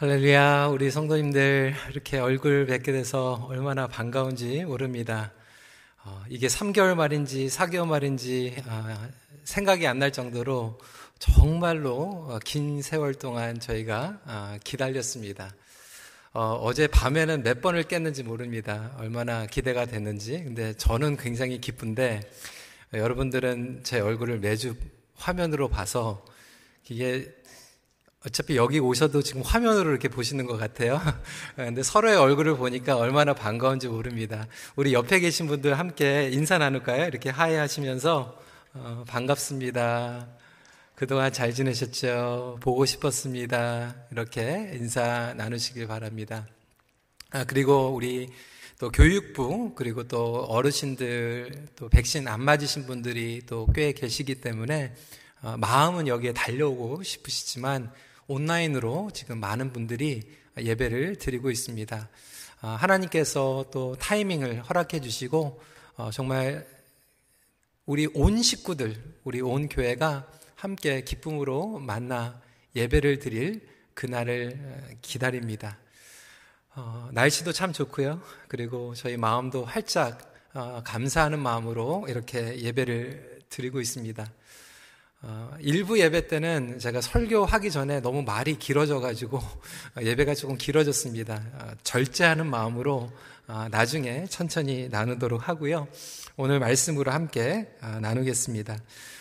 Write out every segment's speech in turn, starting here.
할렐루야, 우리 성도님들 이렇게 얼굴 뵙게 돼서 얼마나 반가운지 모릅니다. 어, 이게 3개월 말인지 4개월 말인지 어, 생각이 안 날 정도로 정말로 어, 긴 세월 동안 저희가 어, 기다렸습니다. 어, 제 밤에는 몇 번을 깼는지 모릅니다. 얼마나 기대가 됐는지. 근데 저는 굉장히 기쁜데 여러분들은 제 얼굴을 매주 화면으로 봐서 이게 어차피 여기 오셔도 지금 화면으로 이렇게 보시는 것 같아요. 근데 서로의 얼굴을 보니까 얼마나 반가운지 모릅니다. 우리 옆에 계신 분들 함께 인사 나눌까요? 이렇게 하이 하시면서, 어, 반갑습니다. 그동안 잘 지내셨죠? 보고 싶었습니다. 이렇게 인사 나누시길 바랍니다. 아, 그리고 우리 또 교육부, 그리고 또 어르신들, 또 백신 안 맞으신 분들이 또 꽤 계시기 때문에 어, 마음은 여기에 달려오고 싶으시지만 온라인으로 지금 많은 분들이 예배를 드리고 있습니다. 아, 하나님께서 또 타이밍을 허락해 주시고 어, 정말 우리 온 식구들, 우리 온 교회가 함께 기쁨으로 만나 예배를 드릴 그날을 기다립니다. 어, 날씨도 참 좋고요. 그리고 저희 마음도 활짝 어, 감사하는 마음으로 이렇게 예배를 드리고 있습니다. 어, 일부 예배 때는 제가 설교하기 전에 너무 말이 길어져가지고 어, 예배가 조금 길어졌습니다. 어, 절제하는 마음으로 어, 나중에 천천히 나누도록 하고요. 오늘 말씀으로 함께 어, 나누겠습니다.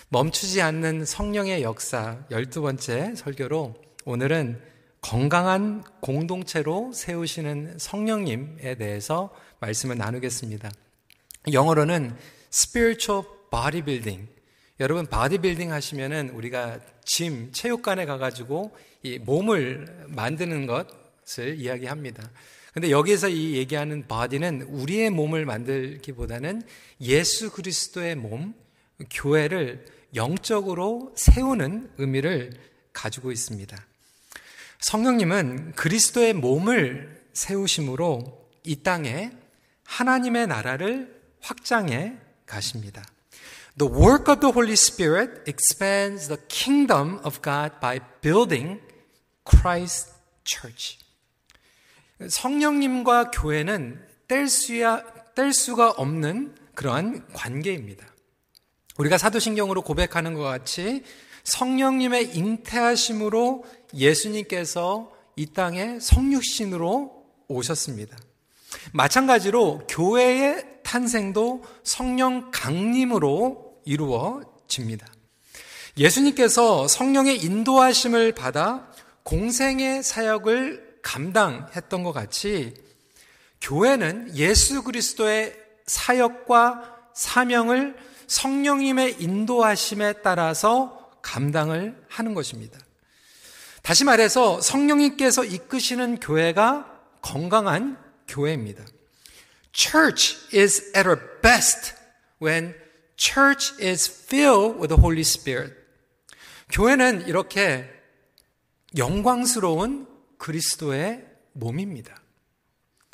멈추지 않는 성령의 역사 12번째 설교로 오늘은 건강한 공동체로 세우시는 성령님에 대해서 말씀을 나누겠습니다. 영어로는 spiritual bodybuilding 여러분 바디빌딩 하시면은 우리가 gym 체육관에 가가지고 이 몸을 만드는 것을 이야기합니다. 근데 여기에서 이 얘기하는 body는 우리의 몸을 만들기보다는 예수 그리스도의 몸, 교회를 영적으로 세우는 의미를 가지고 있습니다. 성령님은 그리스도의 몸을 세우심으로 이 땅에 하나님의 나라를 확장해 가십니다. The work of the Holy Spirit expands the kingdom of God by building Christ Church. 성령님과 교회는 뗄 수야, 뗄 수가 없는 그러한 관계입니다. 우리가 사도신경으로 고백하는 것 같이 성령님의 잉태하심으로 예수님께서 이 땅에 성육신으로 오셨습니다. 마찬가지로 교회의 탄생도 성령 강림으로 이루어집니다. 예수님께서 성령의 인도하심을 받아 공생의 사역을 감당했던 것 같이 교회는 예수 그리스도의 사역과 사명을 성령님의 인도하심에 따라서 감당을 하는 것입니다. 다시 말해서 성령님께서 이끄시는 교회가 건강한 교회입니다. Church is at her best when church is filled with the Holy Spirit. 교회는 이렇게 영광스러운 그리스도의 몸입니다.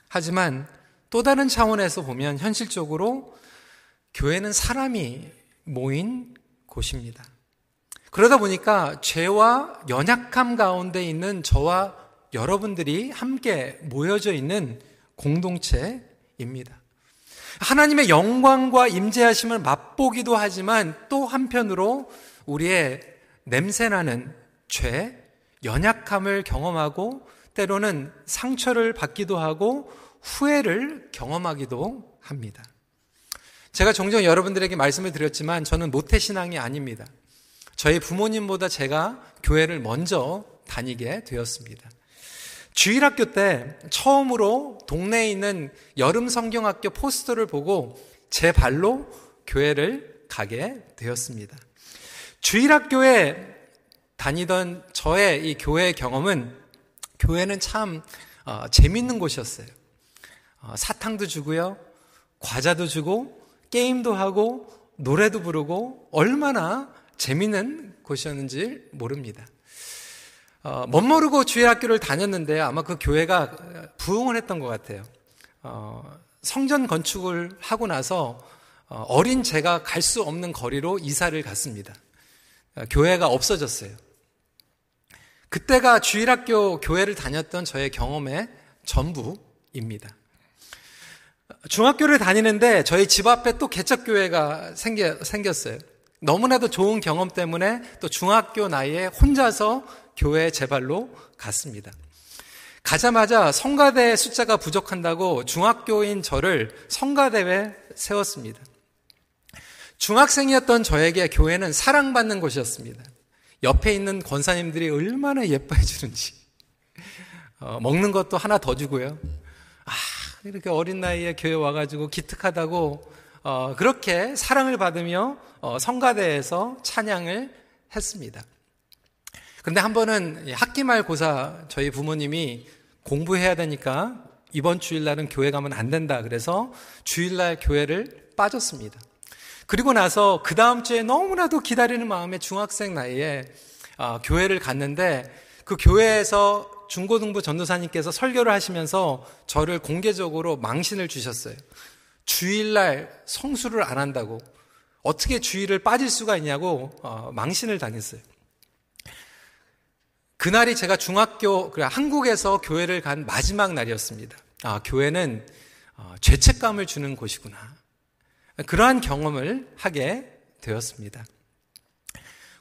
하지만 또 다른 차원에서 보면 현실적으로 교회는 사람이 모인 곳입니다. 그러다 보니까 죄와 연약함 가운데 있는 저와 여러분들이 함께 모여져 있는 공동체입니다. 하나님의 영광과 임재하심을 맛보기도 하지만 또 한편으로 우리의 냄새나는 죄, 연약함을 경험하고 때로는 상처를 받기도 하고 후회를 경험하기도 합니다. 제가 종종 여러분들에게 말씀을 드렸지만 저는 모태신앙이 아닙니다. 저희 부모님보다 제가 교회를 먼저 다니게 되었습니다. 주일학교 때 처음으로 동네에 있는 여름 성경학교 포스터를 보고 제 발로 교회를 가게 되었습니다. 주일학교에 다니던 저의 이 교회 경험은 교회는 참 어, 재밌는 곳이었어요. 어, 사탕도 주고요, 과자도 주고, 게임도 하고, 노래도 부르고, 얼마나 재밌는 곳이었는지 모릅니다. 어, 멋모르고 주일학교를 다녔는데 아마 그 교회가 부흥을 했던 것 같아요. 어, 성전 건축을 하고 나서 어, 어린 제가 갈 수 없는 거리로 이사를 갔습니다. 어, 교회가 없어졌어요. 그때가 주일학교 교회를 다녔던 저의 경험의 전부입니다. 중학교를 다니는데 저희 집 앞에 또 개척교회가 생겨, 생겼어요. 너무나도 좋은 경험 때문에 또 중학교 나이에 혼자서 교회 제발로 갔습니다. 가자마자 성가대 숫자가 부족한다고 중학교인 저를 성가대에 세웠습니다. 중학생이었던 저에게 교회는 사랑받는 곳이었습니다. 옆에 있는 권사님들이 얼마나 예뻐해 주는지. 어, 먹는 것도 하나 더 주고요. 아, 이렇게 어린 나이에 교회 와가지고 기특하다고 어, 그렇게 사랑을 받으며 어, 성가대에서 찬양을 했습니다. 그런데 한 번은 학기말 고사 저희 부모님이 공부해야 되니까 이번 주일날은 교회 가면 안 된다. 그래서 주일날 교회를 빠졌습니다. 그리고 나서 그 다음 주에 너무나도 기다리는 마음에 중학생 나이에 어, 교회를 갔는데 그 교회에서 중고등부 전도사님께서 설교를 하시면서 저를 공개적으로 망신을 주셨어요. 주일날 성수를 안 한다고 어떻게 주일을 빠질 수가 있냐고 어, 망신을 당했어요. 그날이 제가 중학교 한국에서 교회를 간 마지막 날이었습니다. 아 교회는 어, 죄책감을 주는 곳이구나. 그러한 경험을 하게 되었습니다.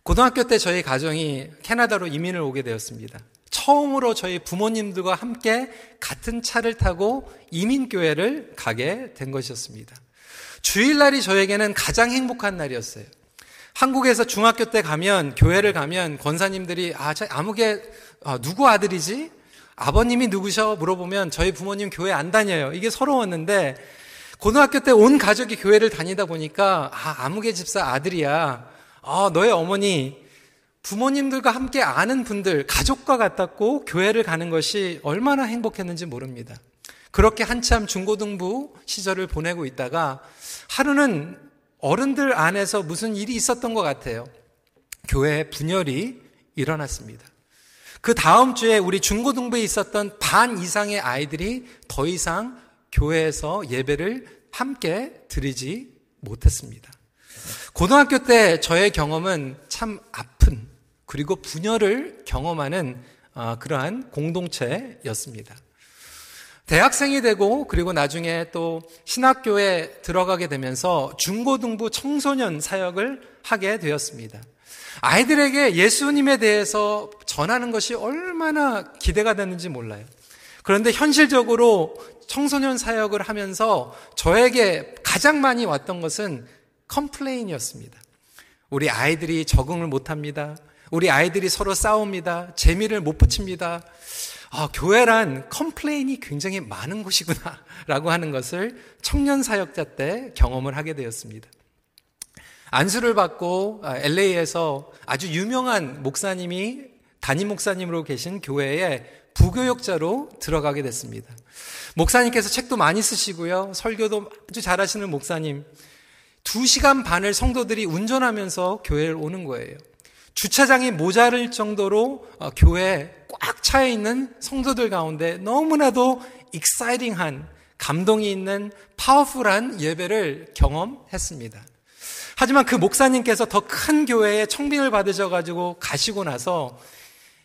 고등학교 때 저희 가정이 캐나다로 이민을 오게 되었습니다. 처음으로 저희 부모님들과 함께 같은 차를 타고 이민교회를 가게 된 것이었습니다. 주일날이 저에게는 가장 행복한 날이었어요. 한국에서 중학교 때 가면, 교회를 가면 권사님들이, 아, 저 아무개, 아, 누구 아들이지? 아버님이 누구셔? 물어보면 저희 부모님 교회 안 다녀요. 이게 서러웠는데, 고등학교 때 온 가족이 교회를 다니다 보니까, 아, 아무개 집사 아들이야. 아, 너의 어머니 부모님들과 함께 아는 분들, 가족과 같았고 교회를 가는 것이 얼마나 행복했는지 모릅니다. 그렇게 한참 중고등부 시절을 보내고 있다가 하루는 어른들 안에서 무슨 일이 있었던 것 같아요. 교회에 분열이 일어났습니다. 그 다음 주에 우리 중고등부에 있었던 반 이상의 아이들이 더 이상 교회에서 예배를 함께 드리지 못했습니다. 고등학교 때 저의 경험은 참 아픈 그리고 분열을 경험하는 아, 그러한 공동체였습니다. 대학생이 되고 그리고 나중에 또 신학교에 들어가게 되면서 중고등부 청소년 사역을 하게 되었습니다. 아이들에게 예수님에 대해서 전하는 것이 얼마나 기대가 되는지 몰라요. 그런데 현실적으로 청소년 사역을 하면서 저에게 가장 많이 왔던 것은 complain이었습니다. 우리 아이들이 적응을 못합니다. 우리 아이들이 서로 싸웁니다. 재미를 못 붙입니다. 아, 교회란 complain이 굉장히 많은 곳이구나. 라고 하는 것을 청년 사역자 때 경험을 하게 되었습니다. 안수를 받고 LA에서 아, 아주 유명한 목사님이 담임 목사님으로 계신 교회에 부교역자로 들어가게 됐습니다. 목사님께서 책도 많이 쓰시고요. 설교도 아주 잘하시는 목사님. 두 시간 반을 성도들이 운전하면서 교회를 오는 거예요. 주차장이 모자랄 정도로 어, 교회에 꽉 차여 있는 성도들 가운데 너무나도 exciting한 감동이 있는 powerful한 예배를 경험했습니다. 하지만 그 목사님께서 더 큰 교회에 청빙을 받으셔 가지고 가시고 나서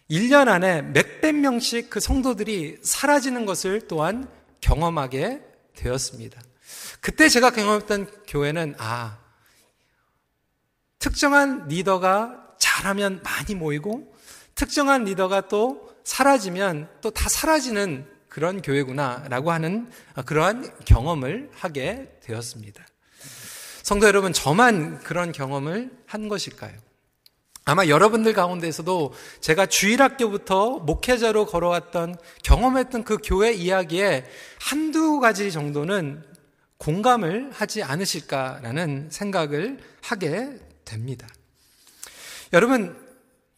1년 안에 몇백 명씩 그 성도들이 사라지는 것을 또한 경험하게 되었습니다. 그때 제가 경험했던 교회는 아 특정한 리더가 잘하면 많이 모이고 특정한 리더가 또 사라지면 또 다 사라지는 그런 교회구나라고 하는 그러한 경험을 하게 되었습니다. 성도 여러분, 저만 그런 경험을 한 것일까요? 아마 여러분들 가운데서도 제가 주일학교부터 목회자로 걸어왔던 경험했던 그 교회 이야기에 한두 가지 정도는 공감을 하지 않으실까라는 생각을 하게 됩니다. 여러분,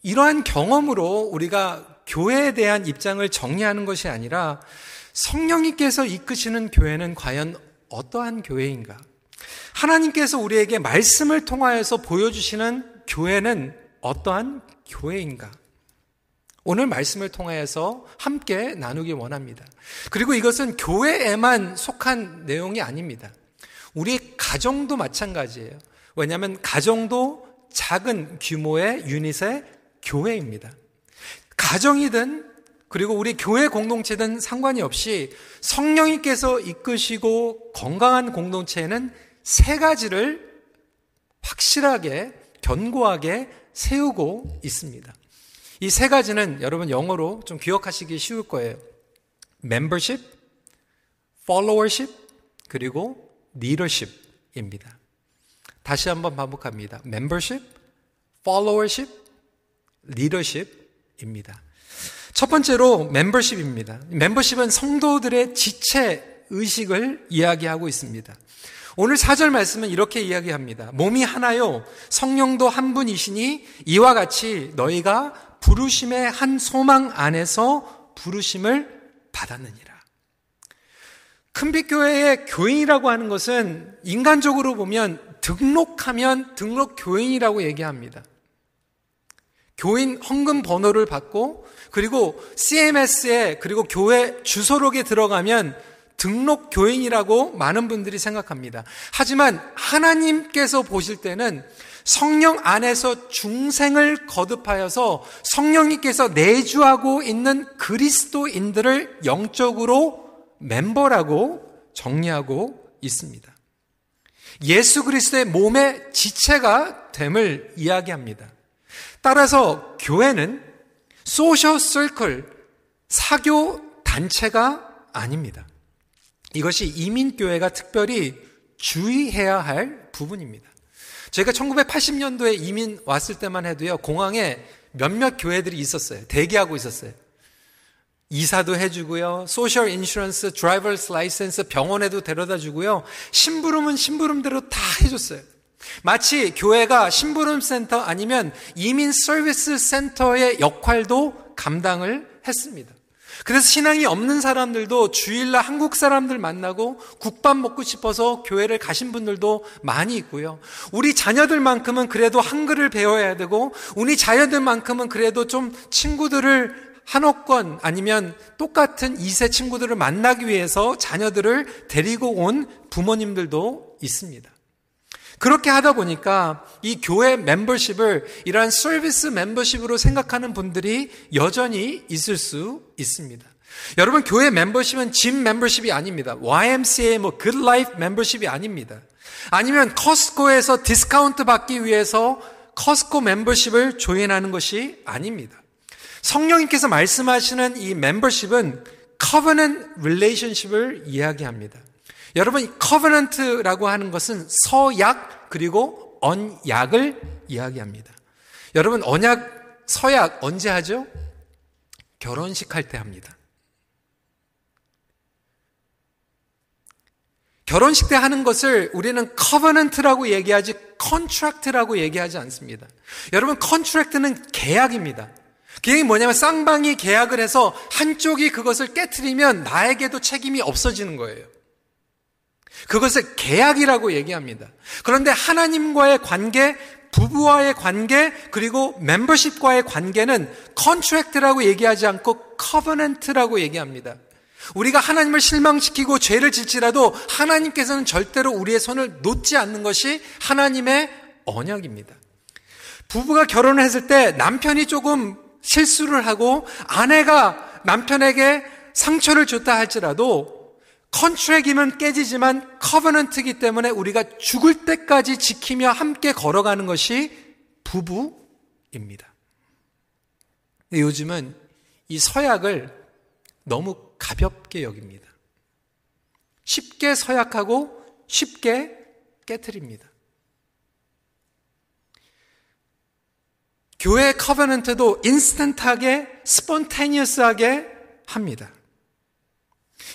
이러한 경험으로 우리가 교회에 대한 입장을 정리하는 것이 아니라 성령님께서 이끄시는 교회는 과연 어떠한 교회인가? 하나님께서 우리에게 말씀을 통하여서 보여주시는 교회는 어떠한 교회인가? 오늘 말씀을 통하여서 함께 나누기 원합니다. 그리고 이것은 교회에만 속한 내용이 아닙니다. 우리 가정도 마찬가지예요. 왜냐하면 가정도 작은 규모의 유닛의 교회입니다. 가정이든 그리고 우리 교회 공동체든 상관이 없이 성령님께서 이끄시고 건강한 공동체에는 세 가지를 확실하게, 견고하게 세우고 있습니다. 이 세 가지는 여러분 영어로 좀 기억하시기 쉬울 거예요. membership, followership, 그리고 leadership입니다. 다시 한번 반복합니다. membership, followership, leadership 입니다. 첫 번째로 멤버십입니다. 멤버십은 성도들의 지체 의식을 이야기하고 있습니다. 오늘 사절 말씀은 이렇게 이야기합니다. 몸이 하나요. 성령도 한 분이시니 이와 같이 너희가 부르심의 한 소망 안에서 부르심을 받았느니라. 큰빛교회의 교인이라고 하는 것은 인간적으로 보면 등록하면 등록 교인이라고 얘기합니다. 교인 헌금 번호를 받고 그리고 CMS에 그리고 교회 주소록에 들어가면 등록 교인이라고 많은 분들이 생각합니다. 하지만 하나님께서 보실 때는 성령 안에서 중생을 거듭하여서 성령님께서 내주하고 있는 그리스도인들을 영적으로 멤버라고 정리하고 있습니다. 예수 그리스도의 몸의 지체가 됨을 이야기합니다. 따라서 교회는 social circle, 사교 단체가 아닙니다. 이것이 이민교회가 특별히 주의해야 할 부분입니다. 저희가 1980년도에 이민 왔을 때만 해도요, 공항에 몇몇 교회들이 있었어요. 대기하고 있었어요. 이사도 해주고요, social insurance, driver's license 병원에도 데려다 주고요, 심부름은 심부름대로 다 해줬어요. 마치 교회가 심부름 센터 아니면 이민 서비스 센터의 역할도 감당을 했습니다. 그래서 신앙이 없는 사람들도 주일날 한국 사람들 만나고 국밥 먹고 싶어서 교회를 가신 분들도 많이 있고요. 우리 자녀들만큼은 그래도 한글을 배워야 되고, 우리 자녀들만큼은 그래도 좀 친구들을 한옥권 아니면 똑같은 이세 친구들을 만나기 위해서 자녀들을 데리고 온 부모님들도 있습니다. 그렇게 하다 보니까 이 교회 멤버십을 이러한 서비스 멤버십으로 생각하는 분들이 여전히 있을 수 있습니다. 여러분 교회 멤버십은 gym 멤버십이 아닙니다. YMCA 뭐 Life 멤버십이 아닙니다. 아니면 Costco에서 디스카운트 받기 위해서 커스코 멤버십을 join하는 것이 아닙니다. 성령님께서 말씀하시는 이 멤버십은 covenant relationship을 이야기합니다. 여러분, covenant라고 하는 것은 서약 그리고 언약을 이야기합니다. 여러분, 언약, 서약 언제 하죠? 결혼식 할 때 합니다. 결혼식 때 하는 것을 우리는 covenant라고 얘기하지 contract라고 얘기하지 않습니다. 여러분 contract는 계약입니다. 계약이 뭐냐면 쌍방이 계약을 해서 한쪽이 그것을 깨뜨리면 나에게도 책임이 없어지는 거예요. 그것을 계약이라고 얘기합니다. 그런데 하나님과의 관계, 부부와의 관계, 그리고 멤버십과의 관계는 contract라고 얘기하지 않고 covenant라고 얘기합니다. 우리가 하나님을 실망시키고 죄를 질지라도 하나님께서는 절대로 우리의 손을 놓지 않는 것이 하나님의 언약입니다. 부부가 결혼을 했을 때 남편이 조금 실수를 하고 아내가 남편에게 상처를 줬다 할지라도 컨트랙이면 깨지지만 커버넌트이기 때문에 우리가 죽을 때까지 지키며 함께 걸어가는 것이 부부입니다. 요즘은 이 서약을 너무 가볍게 여깁니다. 쉽게 서약하고 쉽게 깨뜨립니다. 교회 covenant도 인스턴트하게 spontaneous하게 합니다.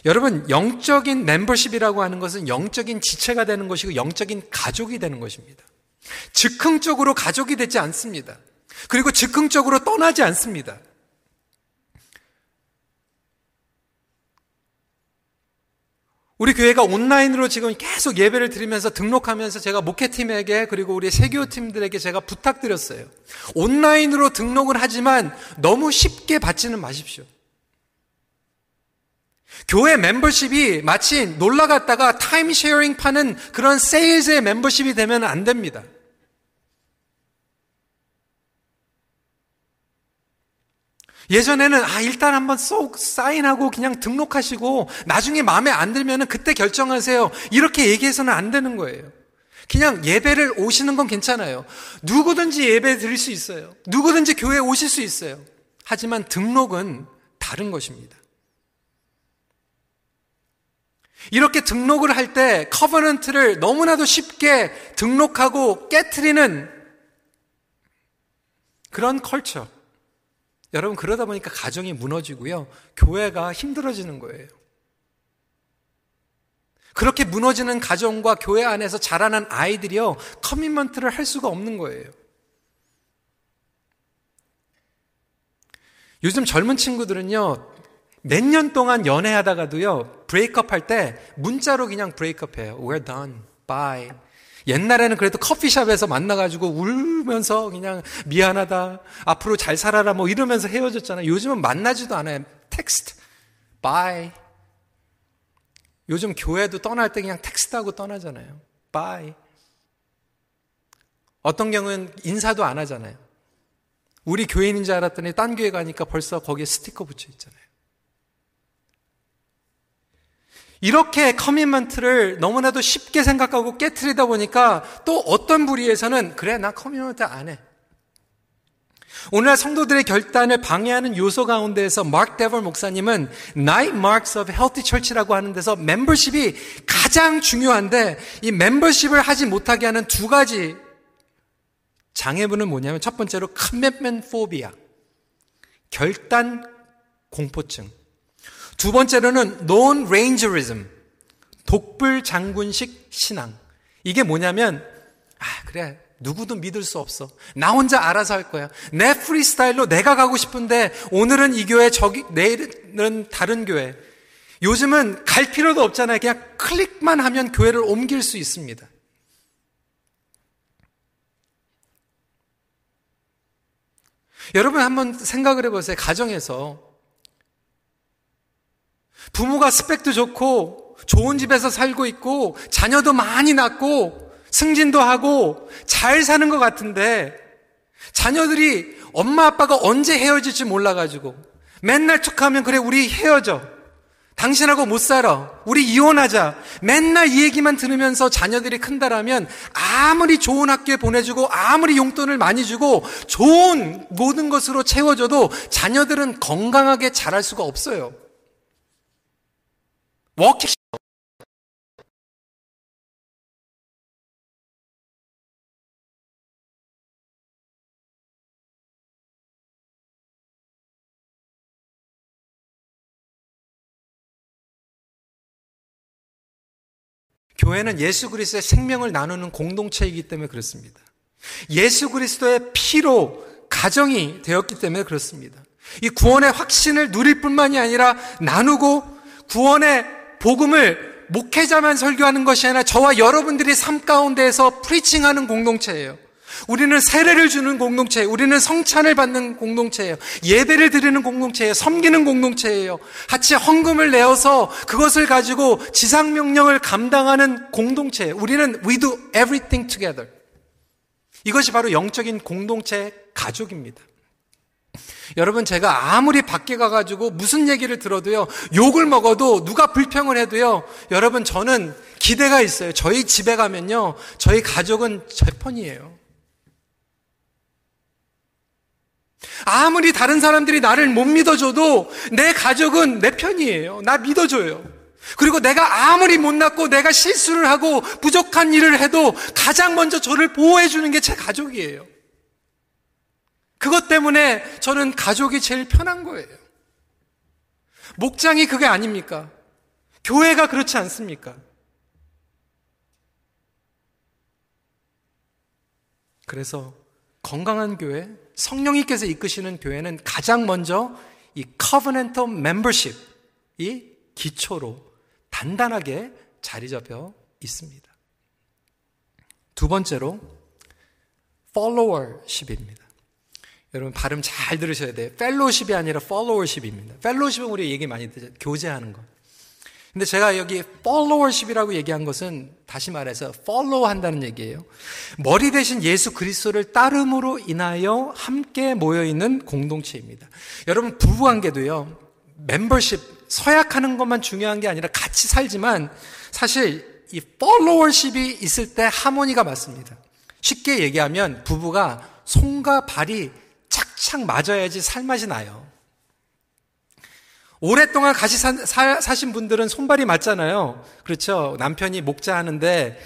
여러분, 영적인 멤버십이라고 하는 것은 영적인 지체가 되는 것이고 영적인 가족이 되는 것입니다. 즉흥적으로 가족이 되지 않습니다. 그리고 즉흥적으로 떠나지 않습니다. 우리 교회가 온라인으로 지금 계속 예배를 드리면서 등록하면서 제가 목회팀에게 그리고 우리 새교우팀들에게 제가 부탁드렸어요. 온라인으로 등록을 하지만 너무 쉽게 받지는 마십시오. 교회 멤버십이 마치 놀러 갔다가 time sharing 파는 그런 세일즈의 멤버십이 되면 안 됩니다. 예전에는 아 일단 한번 쏙 사인하고 그냥 등록하시고 나중에 마음에 안 들면은 그때 결정하세요. 이렇게 얘기해서는 안 되는 거예요. 그냥 예배를 오시는 건 괜찮아요. 누구든지 예배 드릴 수 있어요. 누구든지 교회에 오실 수 있어요. 하지만 등록은 다른 것입니다. 이렇게 등록을 할 때 커버넌트를 너무나도 쉽게 등록하고 깨트리는 그런 컬처. 여러분 그러다 보니까 가정이 무너지고요. 교회가 힘들어지는 거예요. 그렇게 무너지는 가정과 교회 안에서 자라난 아이들이요. commitment를 할 수가 없는 거예요. 요즘 젊은 친구들은요. 몇 년 동안 연애하다가도요. break up 할 때 문자로 그냥 break up 해요. We're done. Bye. 옛날에는 그래도 커피숍에서 만나가지고 울면서 그냥 미안하다. 앞으로 잘 살아라. 뭐 이러면서 헤어졌잖아요. 요즘은 만나지도 않아요. Text. Bye. 요즘 교회도 떠날 때 그냥 text하고 떠나잖아요. Bye. 어떤 경우는 인사도 안 하잖아요. 우리 교인인 줄 알았더니 딴 교회 가니까 벌써 거기에 스티커 붙여 있잖아요. 이렇게 commitment를 너무나도 쉽게 생각하고 깨트리다 보니까 또 어떤 부류에서는 그래 나 commitment 안 해. 오늘날 성도들의 결단을 방해하는 요소 가운데에서 마크 데벌 목사님은 Night Marks of Healthy Church라고 하는 데서 멤버십이 가장 중요한데 이 멤버십을 하지 못하게 하는 두 가지 장애물은 뭐냐면 첫 번째로 commitment phobia 결단 공포증 두 번째로는 non-rangerism 독불 장군식 신앙 이게 뭐냐면 아 그래 누구도 믿을 수 없어. 나 혼자 알아서 할 거야. 내 프리스타일로 내가 가고 싶은데 오늘은 이 교회, 저기 내일은 다른 교회. 요즘은 갈 필요도 없잖아요. 그냥 클릭만 하면 교회를 옮길 수 있습니다. 여러분 한번 생각을 해보세요. 가정에서 부모가 스펙도 좋고 좋은 집에서 살고 있고 자녀도 많이 낳고 승진도 하고 잘 사는 것 같은데 자녀들이 엄마 아빠가 언제 헤어질지 몰라가지고 맨날 툭하면 그래 우리 헤어져. 당신하고 못 살아. 우리 이혼하자. 맨날 이 얘기만 들으면서 자녀들이 큰다라면 아무리 좋은 학교에 보내주고 아무리 용돈을 많이 주고 좋은 모든 것으로 채워줘도 자녀들은 건강하게 자랄 수가 없어요 워킹 교회는 예수 그리스도의 생명을 나누는 공동체이기 때문에 그렇습니다. 예수 그리스도의 피로 가정이 되었기 때문에 그렇습니다. 이 구원의 확신을 누릴 뿐만이 아니라 나누고 구원의 복음을 목회자만 설교하는 것이 아니라 저와 여러분들이 삶 가운데에서 프리칭하는 공동체예요. 우리는 세례를 주는 공동체, 우리는 성찬을 받는 공동체예요. 예배를 드리는 공동체예요. 섬기는 공동체예요. 같이 헌금을 내어서 그것을 가지고 지상 명령을 감당하는 공동체예요. 우리는 we do everything together. 이것이 바로 영적인 공동체 가족입니다. 여러분 제가 아무리 밖에 가가지고 무슨 얘기를 들어도요 욕을 먹어도 누가 불평을 해도요 여러분 저는 기대가 있어요 저희 집에 가면요 저희 가족은 제 편이에요 아무리 다른 사람들이 나를 못 믿어줘도 내 가족은 내 편이에요. 나 믿어줘요. 그리고 내가 아무리 못났고 내가 실수를 하고 부족한 일을 해도 가장 먼저 저를 보호해주는 게 제 가족이에요. 그것 때문에 저는 가족이 제일 편한 거예요. 목장이 그게 아닙니까? 교회가 그렇지 않습니까? 그래서 건강한 교회, 성령님께서 이끄시는 교회는 가장 먼저 이 covenantal membership이 기초로 단단하게 자리 잡혀 있습니다. 두 번째로 followership입니다. 여러분 발음 잘 들으셔야 돼요. fellowship이 아니라 followership입니다. fellowship은 우리 얘기 많이 듣죠. 교제하는 것. 근데 제가 여기 followership이라고 얘기한 것은 다시 말해서 follow 한다는 얘기예요. 머리 대신 예수 그리스도를 따름으로 인하여 함께 모여 있는 공동체입니다. 여러분 부부 관계도요. 멤버십 서약하는 것만 중요한 게 아니라 같이 살지만 사실 이 followership이 있을 때 하모니가 맞습니다. 쉽게 얘기하면 부부가 손과 발이 착착 맞아야지 살맛이 나요. 오랫동안 같이 사, 사, 사신 분들은 손발이 맞잖아요. 그렇죠. 남편이 목자 하는데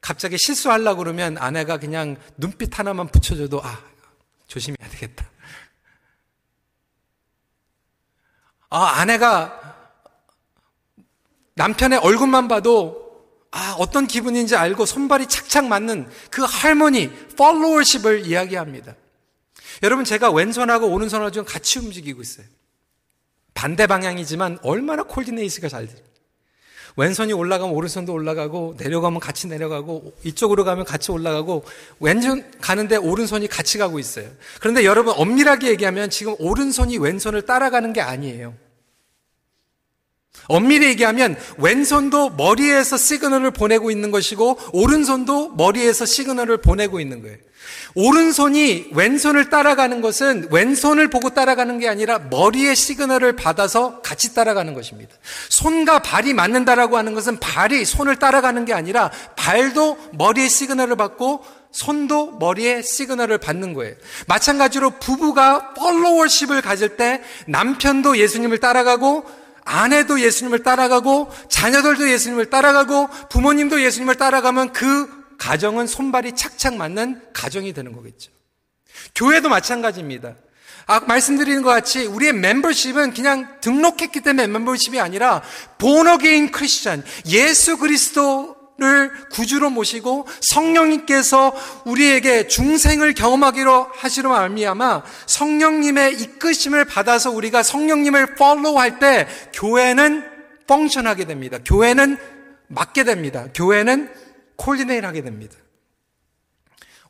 갑자기 실수하려고 그러면 아내가 그냥 눈빛 하나만 붙여줘도 아, 조심해야 되겠다. 아, 아내가 남편의 얼굴만 봐도 아, 어떤 기분인지 알고 손발이 착착 맞는 그 할머니, 팔로워십을 이야기합니다. 여러분, 제가 왼손하고 오른손하고 좀 같이 움직이고 있어요. 반대 방향이지만 얼마나 콜디네이스가 잘 돼요. 왼손이 올라가면 오른손도 올라가고 내려가면 같이 내려가고 이쪽으로 가면 같이 올라가고 왼손 가는데 오른손이 같이 가고 있어요. 그런데 여러분 엄밀하게 얘기하면 지금 오른손이 왼손을 따라가는 게 아니에요. 엄밀히 얘기하면 왼손도 머리에서 시그널을 보내고 있는 것이고 오른손도 머리에서 시그널을 보내고 있는 거예요. 오른손이 왼손을 따라가는 것은 왼손을 보고 따라가는 게 아니라 머리의 시그널을 받아서 같이 따라가는 것입니다. 손과 발이 맞는다라고 하는 것은 발이 손을 따라가는 게 아니라 발도 머리의 시그널을 받고 손도 머리에 시그널을 받는 거예요. 마찬가지로 부부가 팔로워십을 가질 때 남편도 예수님을 따라가고 아내도 예수님을 따라가고 자녀들도 예수님을 따라가고 부모님도 예수님을 따라가면 그 가정은 손발이 착착 맞는 가정이 되는 거겠죠. 교회도 마찬가지입니다. 아, 말씀드리는 것 같이 우리의 멤버십은 그냥 등록했기 때문에 멤버십이 아니라 본어게인 크리스천 예수 그리스도 를 구주로 모시고 성령님께서 우리에게 중생을 경험하기로 하시로 말미암아 성령님의 이끄심을 받아서 우리가 성령님을 팔로우할 때 교회는 펑션하게 됩니다. 교회는 맞게 됩니다. 교회는 콜리네일 하게 됩니다.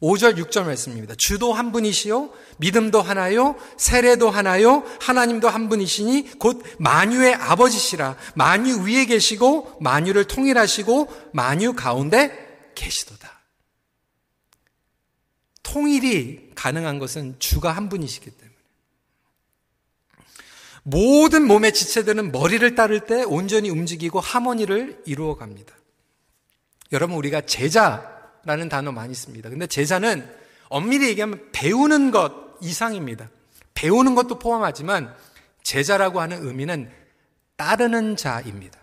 5절, 6절 말씀입니다. 주도 한 분이시요, 믿음도 하나요, 세례도 하나요, 하나님도 한 분이시니 곧 만유의 아버지시라. 만유 위에 계시고 만유를 통일하시고 만유 가운데 계시도다. 통일이 가능한 것은 주가 한 분이시기 때문에. 모든 몸의 지체들은 머리를 따를 때 온전히 움직이고 하모니를 이루어 갑니다. 여러분 우리가 제자 라는 단어 많이 씁니다. 근데 제자는 엄밀히 얘기하면 배우는 것 이상입니다. 배우는 것도 포함하지만 제자라고 하는 의미는 따르는 자입니다.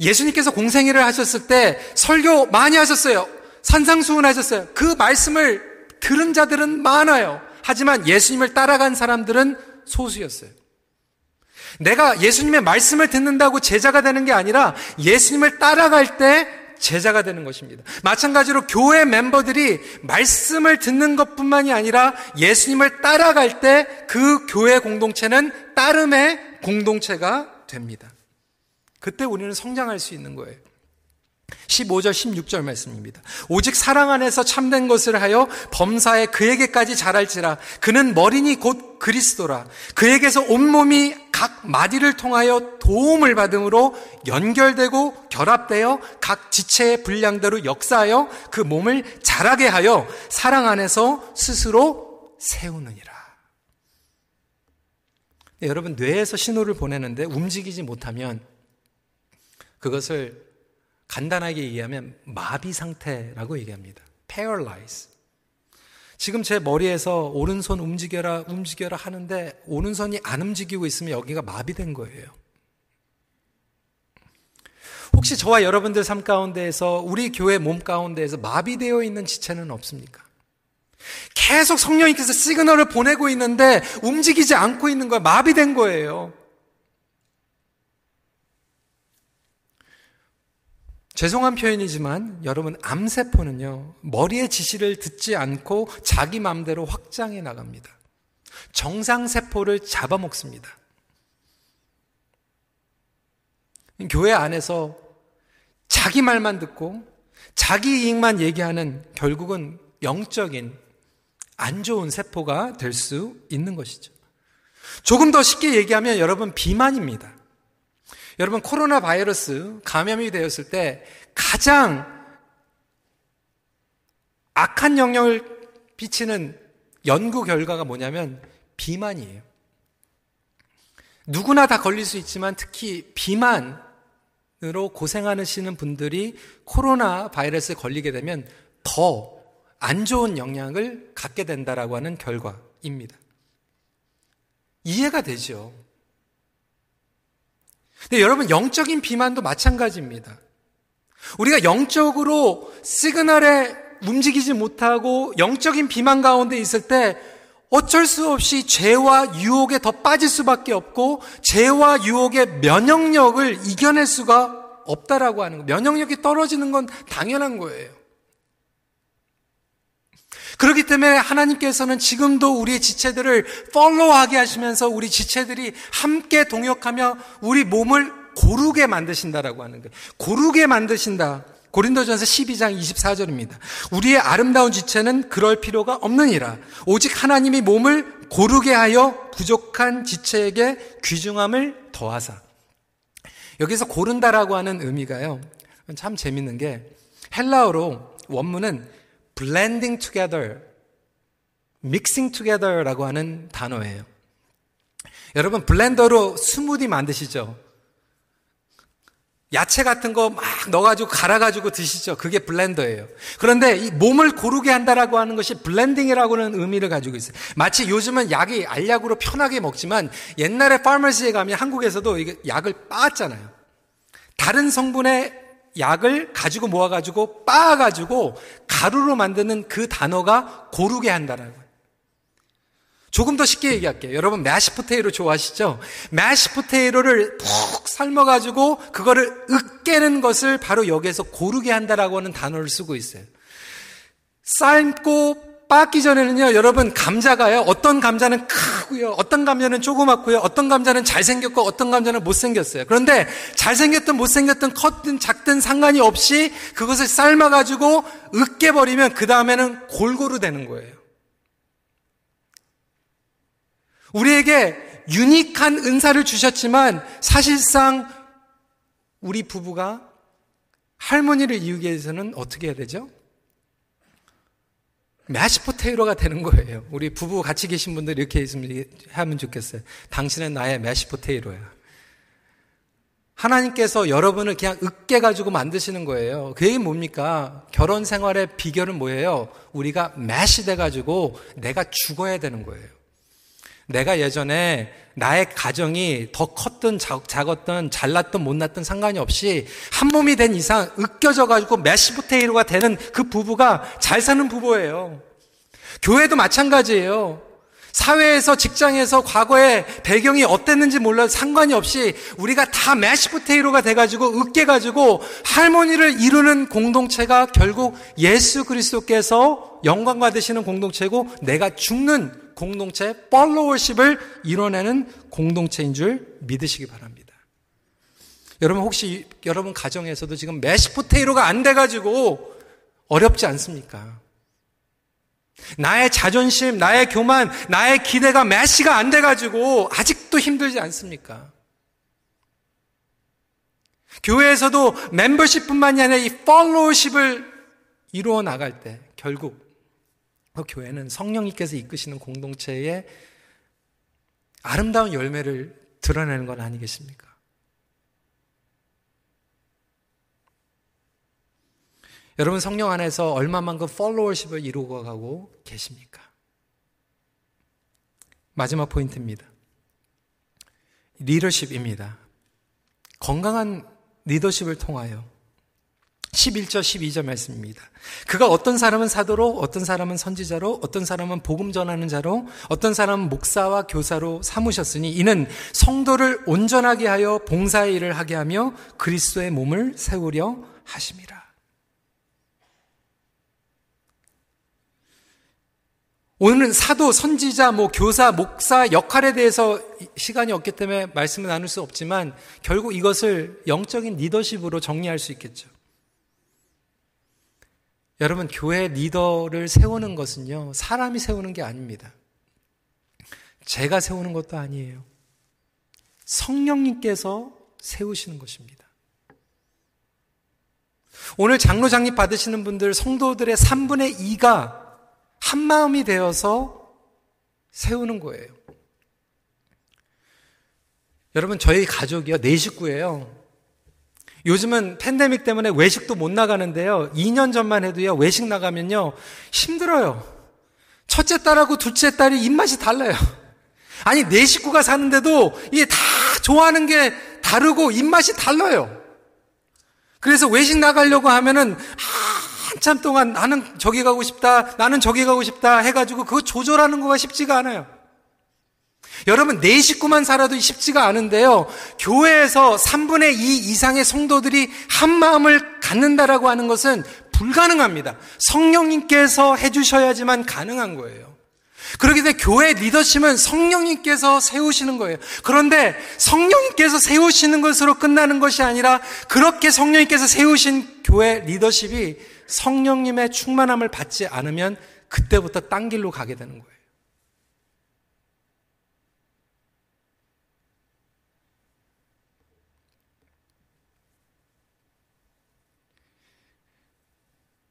예수님께서 공생애를 하셨을 때 설교 많이 하셨어요. 산상수훈 하셨어요. 그 말씀을 들은 자들은 많아요. 하지만 예수님을 따라간 사람들은 소수였어요. 내가 예수님의 말씀을 듣는다고 제자가 되는 게 아니라 예수님을 따라갈 때 제자가 되는 것입니다. 마찬가지로 교회 멤버들이 말씀을 듣는 것뿐만이 아니라 예수님을 따라갈 때 그 교회 공동체는 따름의 공동체가 됩니다. 그때 우리는 성장할 수 있는 거예요. 15절, 16절 말씀입니다. 오직 사랑 안에서 참된 것을 하여 범사에 그에게까지 자랄지라. 그는 머리니 곧 그리스도라. 그에게서 온몸이 각 마디를 통하여 도움을 받음으로 연결되고 결합되어 각 지체의 분량대로 역사하여 그 몸을 자라게 하여 사랑 안에서 스스로 세우느니라. 네, 여러분, 뇌에서 신호를 보내는데 움직이지 못하면 그것을 간단하게 얘기하면 마비 상태라고 얘기합니다. paralyze. 지금 제 머리에서 오른손 움직여라, 움직여라 하는데 오른손이 안 움직이고 있으면 여기가 마비된 거예요. 혹시 저와 여러분들 삶 가운데에서 우리 교회 몸 가운데에서 마비되어 있는 지체는 없습니까? 계속 성령님께서 시그널을 보내고 있는데 움직이지 않고 있는 거야. 마비된 거예요. 죄송한 표현이지만 여러분 암세포는요 머리의 지시를 듣지 않고 자기 마음대로 확장해 나갑니다. 정상 세포를 잡아먹습니다. 교회 안에서 자기 말만 듣고 자기 이익만 얘기하는 결국은 영적인 안 좋은 세포가 될 수 있는 것이죠. 조금 더 쉽게 얘기하면 여러분 비만입니다. 여러분 코로나 바이러스 감염이 되었을 때 가장 악한 영향을 비치는 연구 결과가 뭐냐면 비만이에요. 누구나 다 걸릴 수 있지만 특히 비만으로 고생하시는 분들이 코로나 바이러스에 걸리게 되면 더 안 좋은 영향을 갖게 된다라고 하는 결과입니다. 이해가 되죠. 근데 여러분 영적인 비만도 마찬가지입니다. 우리가 영적으로 시그널에 움직이지 못하고 영적인 비만 가운데 있을 때 어쩔 수 없이 죄와 유혹에 더 빠질 수밖에 없고 죄와 유혹의 면역력을 이겨낼 수가 없다라고 하는 거. 면역력이 떨어지는 건 당연한 거예요. 그렇기 때문에 하나님께서는 지금도 우리의 지체들을 팔로우하게 하시면서 우리 지체들이 함께 동역하며 우리 몸을 고르게 만드신다라고 하는 거예요. 고르게 만드신다. 고린도전서 12장 24절입니다. 우리의 아름다운 지체는 그럴 필요가 없느니라. 오직 하나님이 몸을 고르게 하여 부족한 지체에게 귀중함을 더하사. 여기서 고른다라고 하는 의미가요. 참 재밌는 게 헬라어로 원문은 blending together, mixing together라고 하는 단어예요. 여러분 blender로 스무디 만드시죠? 야채 같은 거 막 넣어가지고 갈아가지고 드시죠. 그게 blender예요. 그런데 이 몸을 고르게 한다라고 하는 것이 blending이라고는 의미를 가지고 있어요. 마치 요즘은 약이 알약으로 편하게 먹지만 옛날에 파머시에 가면 한국에서도 이게 약을 빻았잖아요. 다른 성분의 약을 가지고 모아가지고 빻아가지고 가루로 만드는 그 단어가 고르게 한다라는 거예요. 조금 더 쉽게 얘기할게요. 여러분 매시포테이로 좋아하시죠? 매시포테이로를 푹 삶아가지고 그거를 으깨는 것을 바로 여기에서 고르게 한다라고 하는 단어를 쓰고 있어요. 삶고 빻기 전에는요, 여러분 감자가요. 어떤 감자는 크고요, 어떤 감자는 조그맣고요, 어떤 감자는 잘생겼고 어떤 감자는 못생겼어요. 그런데 잘생겼든 못생겼든 컸든 작든 상관이 없이 그것을 삶아가지고 으깨버리면 그 다음에는 골고루 되는 거예요. 우리에게 유니크한 은사를 주셨지만 사실상 우리 부부가 할머니를 이루기 위해서는 어떻게 해야 되죠? 매시포테이로가 되는 거예요. 우리 부부 같이 계신 분들 이렇게 하면 좋겠어요. 당신은 나의 매시포테이로야. 하나님께서 여러분을 그냥 으깨 가지고 만드시는 거예요. 그게 뭡니까? 결혼 생활의 비결은 뭐예요? 우리가 매시 돼 가지고 내가 죽어야 되는 거예요. 내가 예전에 나의 가정이 더 컸든 작았든 잘났든 못났든 상관이 없이 한 몸이 된 이상 으껴져 가지고 메시포테이로가 되는 그 부부가 잘 사는 부부예요. 교회도 마찬가지예요. 사회에서 직장에서 과거의 배경이 어땠는지 몰라도 상관이 없이 우리가 다 메시포테이로가 돼가지고 으깨가지고 할머니를 이루는 공동체가 결국 예수 그리스도께서 영광 받으시는 공동체고 내가 죽는 공동체, 팔로워십을 이뤄내는 공동체인 줄 믿으시기 바랍니다. 여러분 혹시 여러분 가정에서도 지금 메시포테이로가 안 돼가지고 어렵지 않습니까? 나의 자존심, 나의 교만, 나의 기대가 메시가 안 돼가지고 아직도 힘들지 않습니까? 교회에서도 멤버십뿐만이 아니라 이 팔로우십을 이루어 나갈 때 결국 그 교회는 성령님께서 이끄시는 공동체의 아름다운 열매를 드러내는 건 아니겠습니까? 여러분 성령 안에서 얼마만큼 팔로워십을 이루어 가고 계십니까? 마지막 포인트입니다. 리더십입니다. 건강한 리더십을 통하여 11절, 12절 말씀입니다. 그가 어떤 사람은 사도로, 어떤 사람은 선지자로, 어떤 사람은 복음 전하는 자로, 어떤 사람은 목사와 교사로 삼으셨으니 이는 성도를 온전하게 하여 봉사의 일을 하게 하며 그리스도의 몸을 세우려 하심이라. 오늘은 사도, 선지자, 뭐 교사, 목사 역할에 대해서 시간이 없기 때문에 말씀을 나눌 수 없지만 결국 이것을 영적인 리더십으로 정리할 수 있겠죠. 여러분, 교회 리더를 세우는 것은요, 사람이 세우는 게 아닙니다. 제가 세우는 것도 아니에요. 성령님께서 세우시는 것입니다. 오늘 장로장립 받으시는 분들 성도들의 3분의 2가 한 마음이 되어서 세우는 거예요. 여러분 저희 가족이요 네 식구예요. 요즘은 팬데믹 때문에 외식도 못 나가는데요. 2년 전만 해도요 외식 나가면요 힘들어요. 첫째 딸하고 둘째 딸이 입맛이 달라요. 아니 네 식구가 사는데도 이게 다 좋아하는 게 다르고 입맛이 달라요. 그래서 외식 나가려고 하면은 한참 동안 나는 저기 가고 싶다, 나는 저기 가고 싶다 해가지고 그거 조절하는 거가 쉽지가 않아요. 여러분, 내 식구만 살아도 쉽지가 않은데요. 교회에서 3분의 2 이상의 성도들이 한 마음을 갖는다라고 하는 것은 불가능합니다. 성령님께서 해주셔야지만 가능한 거예요. 그렇기 때문에 교회 리더십은 성령님께서 세우시는 거예요. 그런데 성령님께서 세우시는 것으로 끝나는 것이 아니라 그렇게 성령님께서 세우신 교회 리더십이 성령님의 충만함을 받지 않으면 그때부터 딴 길로 가게 되는 거예요.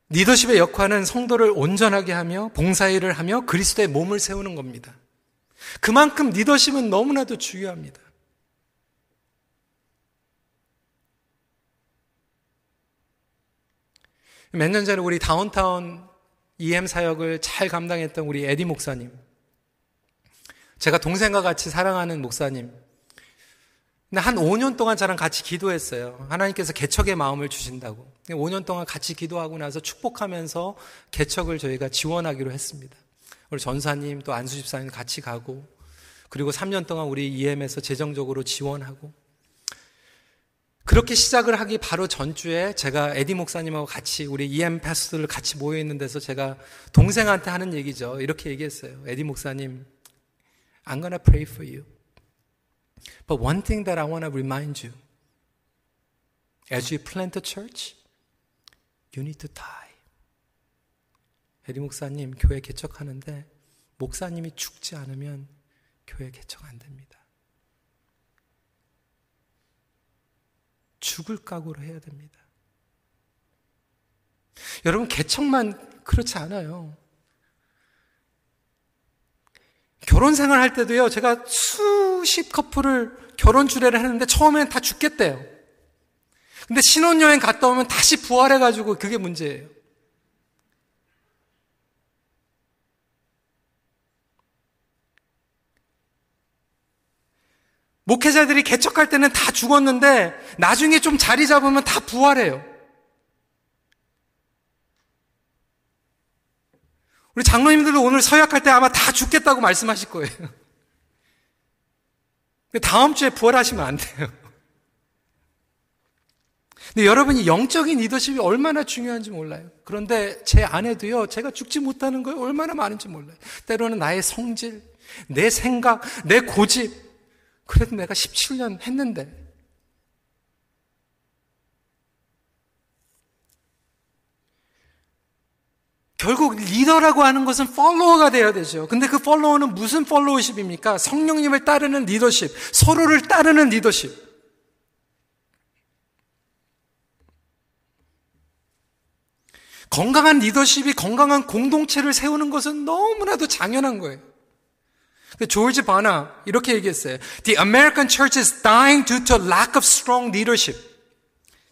리더십의 역할은 성도를 온전하게 하며 봉사일을 하며 그리스도의 몸을 세우는 겁니다. 그만큼 리더십은 너무나도 중요합니다. 몇 년 전에 우리 다운타운 EM 사역을 잘 감당했던 우리 에디 목사님. 제가 동생과 같이 사랑하는 목사님. 근데 한 5년 동안 저랑 같이 기도했어요. 하나님께서 개척의 마음을 주신다고. 5년 동안 같이 기도하고 나서 축복하면서 개척을 저희가 지원하기로 했습니다. 우리 전사님 또 안수 집사님 같이 가고 그리고 3년 동안 우리 EM에서 재정적으로 지원하고 그렇게 시작을 하기 바로 전주에 제가 에디 목사님하고 같이 우리 EM 패스들을 같이 모여 있는 데서 제가 동생한테 하는 얘기죠. 이렇게 얘기했어요. 에디 목사님, I'm gonna pray for you. But one thing that I want to remind you as you plant a church, you need to die. 에리 목사님, 교회 개척하는데 목사님이 죽지 않으면 교회 개척 안 됩니다. 죽을 각오로 해야 됩니다. 여러분, 개척만 그렇지 않아요. 결혼 생활 할 때도요, 제가 수십 커플을 결혼 주례를 했는데 처음에는 다 죽겠대요. 근데 신혼여행 갔다 오면 다시 부활해가지고 그게 문제예요. 목회자들이 개척할 때는 다 죽었는데 나중에 좀 자리 잡으면 다 부활해요. 우리 장로님들도 오늘 서약할 때 아마 다 죽겠다고 말씀하실 거예요. 다음 주에 부활하시면 안 돼요. 근데 여러분이 영적인 리더십이 얼마나 중요한지 몰라요. 그런데 제 아내도요, 제가 죽지 못하는 거에 얼마나 많은지 몰라요. 때로는 나의 성질, 내 생각, 내 고집. 그래도 내가 17년 했는데, 결국 리더라고 하는 것은 팔로워가 되어야 되죠. 근데 그 팔로워는 무슨 팔로워십입니까? 성령님을 따르는 리더십, 서로를 따르는 리더십. 건강한 리더십이 건강한 공동체를 세우는 것은 너무나도 당연한 거예요. 그 조지 바나 이렇게 얘기했어요. The American church is dying due to lack of strong leadership.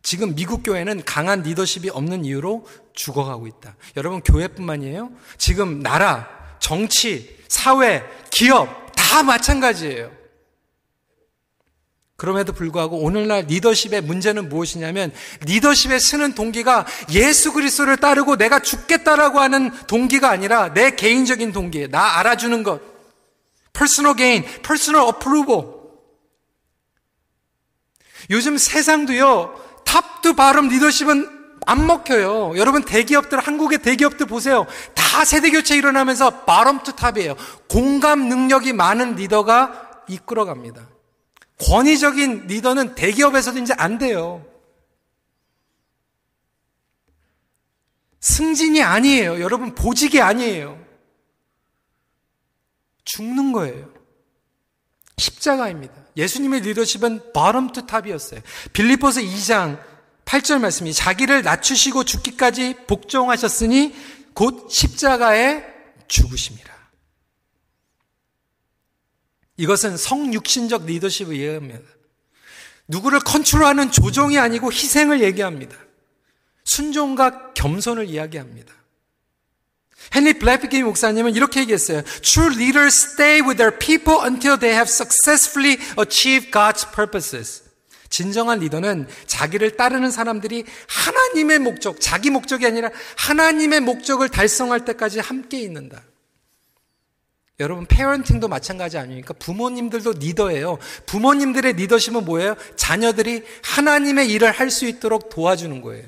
지금 미국 교회는 강한 리더십이 없는 이유로 죽어가고 있다. 여러분, 교회뿐만이에요? 지금 나라, 정치, 사회, 기업, 다 마찬가지예요. 그럼에도 불구하고 오늘날 리더십의 문제는 무엇이냐면 리더십에 서는 동기가 예수 그리스도를 따르고 내가 죽겠다라고 하는 동기가 아니라 내 개인적인 동기, 나 알아주는 것, personal gain, personal approval. 요즘 세상도요 top to bottom 리더십은 안 먹혀요. 여러분 대기업들 한국의 대기업들 보세요. 다 세대 교체 일어나면서 bottom to top이에요. 공감 능력이 많은 리더가 이끌어갑니다. 권위적인 리더는 대기업에서도 이제 안 돼요. 승진이 아니에요. 여러분 보직이 아니에요. 죽는 거예요. 십자가입니다. 예수님의 리더십은 to top이었어요. 빌리포스 2장 8절 말씀이 자기를 낮추시고 죽기까지 복종하셨으니 곧 십자가에 죽으심이라. 이것은 성육신적 리더십을 이해합니다. 누구를 컨트롤하는 조종이 아니고 희생을 얘기합니다. 순종과 겸손을 이야기합니다. 헨리 블랙피기 목사님은 이렇게 얘기했어요. True leaders stay with their people until they have successfully achieved God's purposes. 진정한 리더는 자기를 따르는 사람들이 하나님의 목적, 자기 목적이 아니라 하나님의 목적을 달성할 때까지 함께 있는다. 여러분, 페어런팅도 마찬가지 아닙니까? 부모님들도 리더예요. 부모님들의 리더십은 뭐예요? 자녀들이 하나님의 일을 할 수 있도록 도와주는 거예요.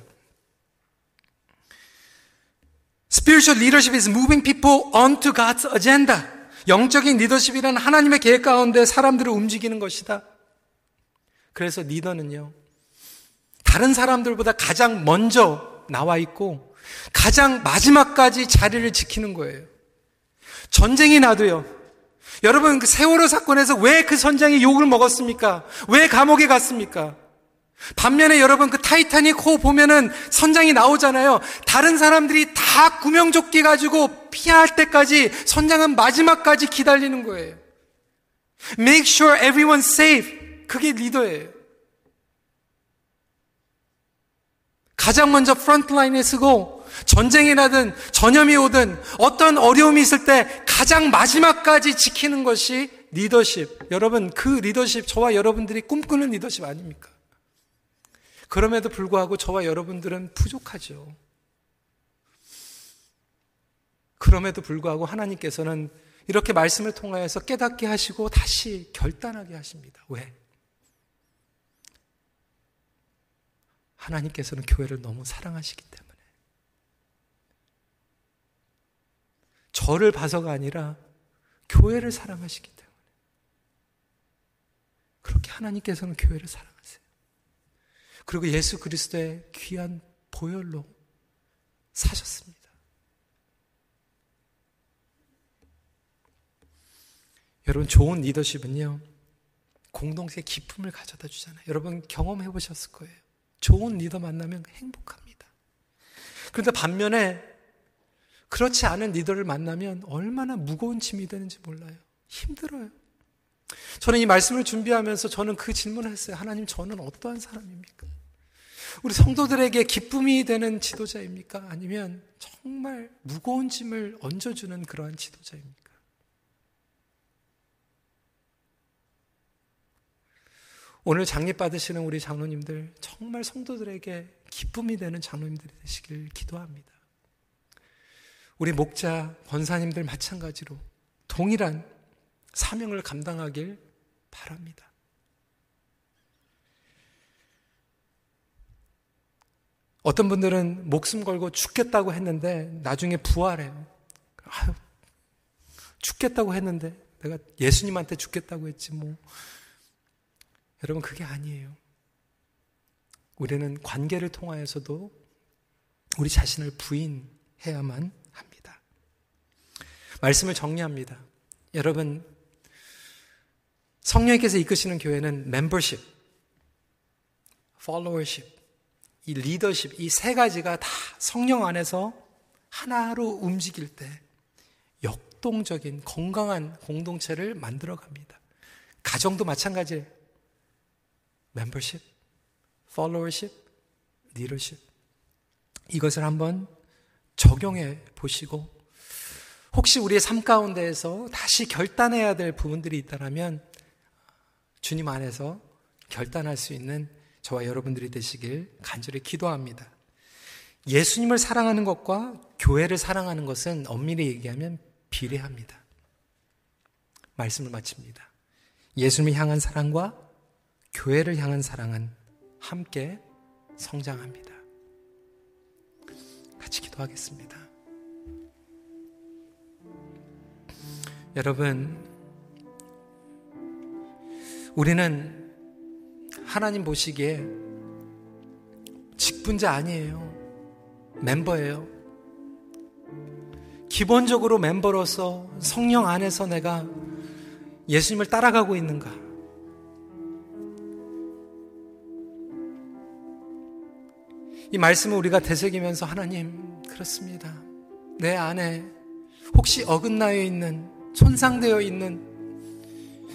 Spiritual leadership is moving people onto God's agenda. 영적인 리더십이란 하나님의 계획 가운데 사람들을 움직이는 것이다. 그래서 리더는요, 다른 사람들보다 가장 먼저 나와 있고, 가장 마지막까지 자리를 지키는 거예요. 전쟁이 나도요. 여러분, 그 세월호 사건에서 왜 그 선장이 욕을 먹었습니까? 왜 감옥에 갔습니까? 반면에 여러분 그 타이타닉 호 보면은 선장이 나오잖아요. 다른 사람들이 다 구명조끼 가지고 피할 때까지 선장은 마지막까지 기다리는 거예요. Make sure everyone's safe. 그게 리더예요. 가장 먼저 프런트라인에 서고 전쟁이 나든 전염이 오든 어떤 어려움이 있을 때 가장 마지막까지 지키는 것이 리더십. 여러분 그 리더십 저와 여러분들이 꿈꾸는 리더십 아닙니까? 그럼에도 불구하고 저와 여러분들은 부족하죠. 그럼에도 불구하고 하나님께서는 이렇게 말씀을 통하여서 깨닫게 하시고 다시 결단하게 하십니다. 왜? 하나님께서는 교회를 너무 사랑하시기 때문에. 저를 봐서가 아니라 교회를 사랑하시기 때문에. 그렇게 하나님께서는 교회를 사랑하세요. 그리고 예수 그리스도의 귀한 보혈로 사셨습니다. 여러분, 좋은 리더십은요, 공동체 기쁨을 가져다 주잖아요. 여러분 경험해 보셨을 거예요. 좋은 리더 만나면 행복합니다. 그런데 반면에 그렇지 않은 리더를 만나면 얼마나 무거운 짐이 되는지 몰라요. 힘들어요. 저는 이 말씀을 준비하면서 저는 그 질문을 했어요. 하나님, 저는 어떠한 사람입니까? 우리 성도들에게 기쁨이 되는 지도자입니까? 아니면 정말 무거운 짐을 얹어주는 그러한 지도자입니까? 오늘 장례 받으시는 우리 장로님들 정말 성도들에게 기쁨이 되는 장로님들이 되시길 기도합니다. 우리 목자, 권사님들 마찬가지로 동일한 사명을 감당하길 바랍니다. 어떤 분들은 목숨 걸고 죽겠다고 했는데 나중에 부활해요. 아유, 죽겠다고 했는데 내가 예수님한테 죽겠다고 했지 뭐 여러분, 그게 아니에요. 우리는 관계를 통하여서도 우리 자신을 부인해야만 합니다. 말씀을 정리합니다. 여러분, 성령께서 이끄시는 교회는 멤버십, 팔로워십, 이 리더십, 이 세 가지가 다 성령 안에서 하나로 움직일 때 역동적인 건강한 공동체를 만들어 갑니다. 가정도 마찬가지예요. membership, followership, leadership. 이것을 한번 적용해 보시고 혹시 우리의 삶 가운데에서 다시 결단해야 될 부분들이 있다면 주님 안에서 결단할 수 있는 저와 여러분들이 되시길 간절히 기도합니다. 예수님을 사랑하는 것과 교회를 사랑하는 것은 엄밀히 얘기하면 비례합니다. 말씀을 마칩니다. 예수님을 향한 사랑과 교회를 향한 사랑은 함께 성장합니다. 같이 기도하겠습니다. 여러분, 우리는 하나님 보시기에 직분자 아니에요. 멤버예요. 기본적으로 멤버로서 성령 안에서 내가 예수님을 따라가고 있는가? 이 말씀을 우리가 되새기면서 하나님, 그렇습니다. 내 안에 혹시 어긋나여 있는, 손상되어 있는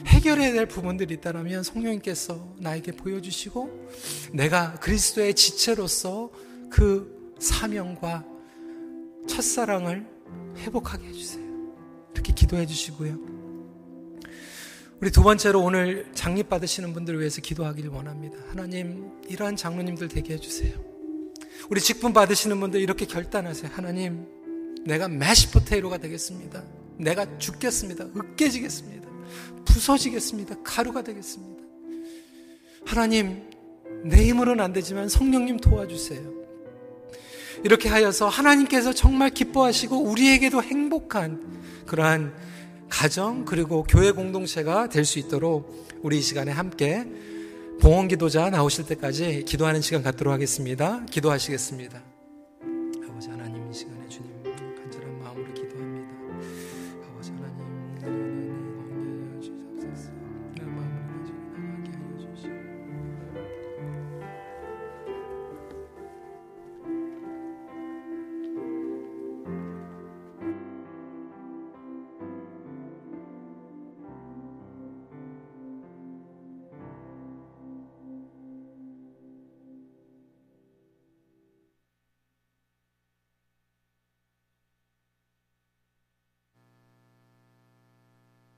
해결해야 될 부분들이 있다면 성령님께서 나에게 보여주시고 내가 그리스도의 지체로서 그 사명과 첫사랑을 회복하게 해주세요. 이렇게 기도해 주시고요. 우리 두 번째로 오늘 장립 받으시는 분들을 위해서 기도하기를 원합니다. 하나님, 이러한 장로님들 되게 해주세요. 우리 직분 받으시는 분들 이렇게 결단하세요. 하나님, 내가 매시 포테이로가 되겠습니다. 내가 죽겠습니다. 으깨지겠습니다. 부서지겠습니다. 가루가 되겠습니다. 하나님, 내 힘으로는 안 되지만 성령님 도와주세요. 이렇게 하여서 하나님께서 정말 기뻐하시고 우리에게도 행복한 그러한 가정 그리고 교회 공동체가 될 수 있도록 우리 이 시간에 함께 봉헌 기도자 나오실 때까지 기도하는 시간 갖도록 하겠습니다. 기도하시겠습니다.